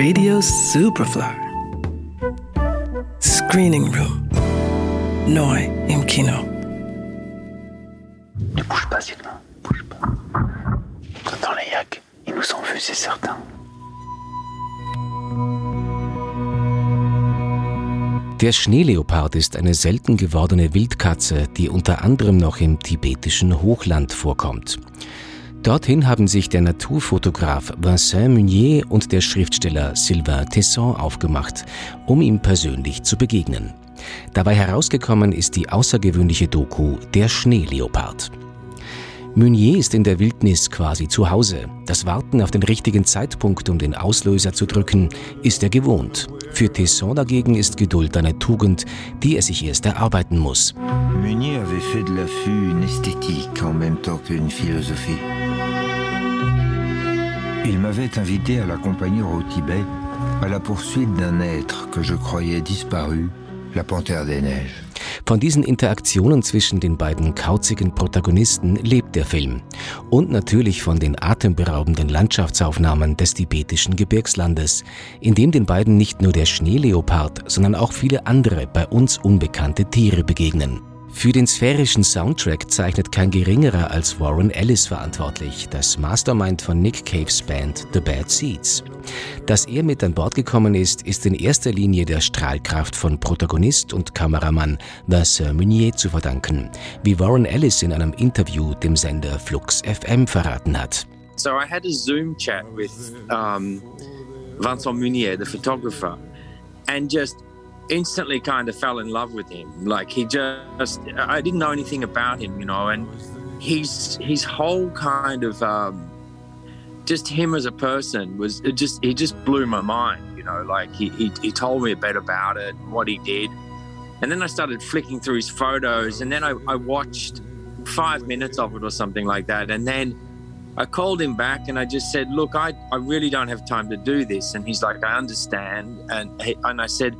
Radio Superfly. Screening Room. Neu im Kino. Ne bouge pas, Sylvain. Bouge pas. Dans les yaks, ils nous ont vus, c'est certain. Der Schneeleopard ist eine selten gewordene Wildkatze, die unter anderem noch im tibetischen Hochland vorkommt. Dorthin haben sich der Naturfotograf Vincent Munier und der Schriftsteller Sylvain Tesson aufgemacht, um ihm persönlich zu begegnen. Dabei herausgekommen ist die außergewöhnliche Doku Der Schneeleopard. Meunier ist in der Wildnis quasi zu Hause. Das Warten auf den richtigen Zeitpunkt, um den Auslöser zu drücken, ist er gewohnt. Für Tesson dagegen ist Geduld eine Tugend, die er sich erst erarbeiten muss. Meunier avait fait de l'affût une esthétique en même temps qu'une philosophie. Il m'avait invité à l'accompagner au Tibet à la poursuite d'un être que je croyais disparu, la panthère des neiges. Von diesen Interaktionen zwischen den beiden kauzigen Protagonisten lebt der Film. Und natürlich von den atemberaubenden Landschaftsaufnahmen des tibetischen Gebirgslandes, in dem den beiden nicht nur der Schneeleopard, sondern auch viele andere bei uns unbekannte Tiere begegnen. Für den sphärischen Soundtrack zeichnet kein geringerer als Warren Ellis verantwortlich, das Mastermind von Nick Caves Band The Bad Seeds. Dass er mit an Bord gekommen ist, ist in erster Linie der Strahlkraft von Protagonist und Kameramann Vincent Meunier zu verdanken, wie Warren Ellis in einem Interview dem Sender Flux FM verraten hat. So I had a Zoom chat with um, Vincent Meunier, the photographer, and just instantly kind of fell in love with him. Like he just, I didn't know anything about him, you know, and he's his whole kind of um, just him as a person was it just he just blew my mind, you know. Like he, he he told me a bit about it, what he did, and then I started flicking through his photos, and then I, I watched five minutes of it or something like that, and then. I called him back and I just said, "Look, I, I really don't have time to do this." And he's like, "I understand." And he, and I said,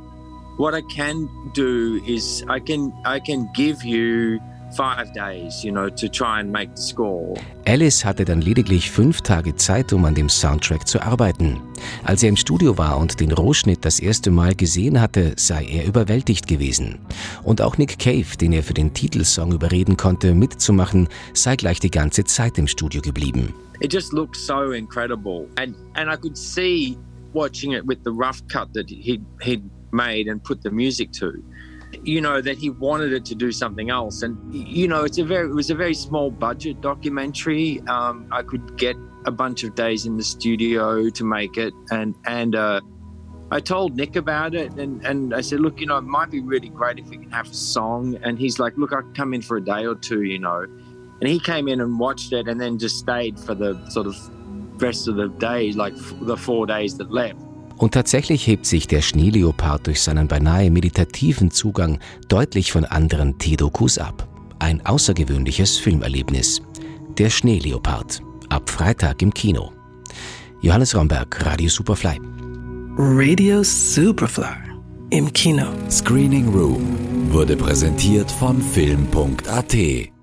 what I can do is I can I can give you five days, you know, to try and make the score. Alice hatte dann lediglich fünf Tage Zeit, um an dem Soundtrack zu arbeiten. Als er im Studio war und den Rohschnitt das erste Mal gesehen hatte, sei er überwältigt gewesen. Und auch Nick Cave, den er für den Titelsong überreden konnte, mitzumachen, sei gleich die ganze Zeit im Studio geblieben. It just looked so incredible, and and I could see watching it with the rough cut that he he'd made and put the music to you know that he wanted it to do something else and you know it's a very it was a very small budget documentary um, i could get a bunch of days in the studio to make it and and uh, I told Nick about it and, and I said, look, you know, it might be really great if we can have a song. And he's like, look, I can come in for a day or two, you know. And he came in and watched it and then just stayed for the sort of rest of the days, like the four days that left. Und tatsächlich hebt sich der Schneeleopard durch seinen beinahe meditativen Zugang deutlich von anderen T-Dokus ab. Ein außergewöhnliches Filmerlebnis. Der Schneeleopard. Ab Freitag im Kino. Johannes Romberg, Radio Superfly. Radio Superfly. Im Kino. Screening Room wurde präsentiert von Film.at.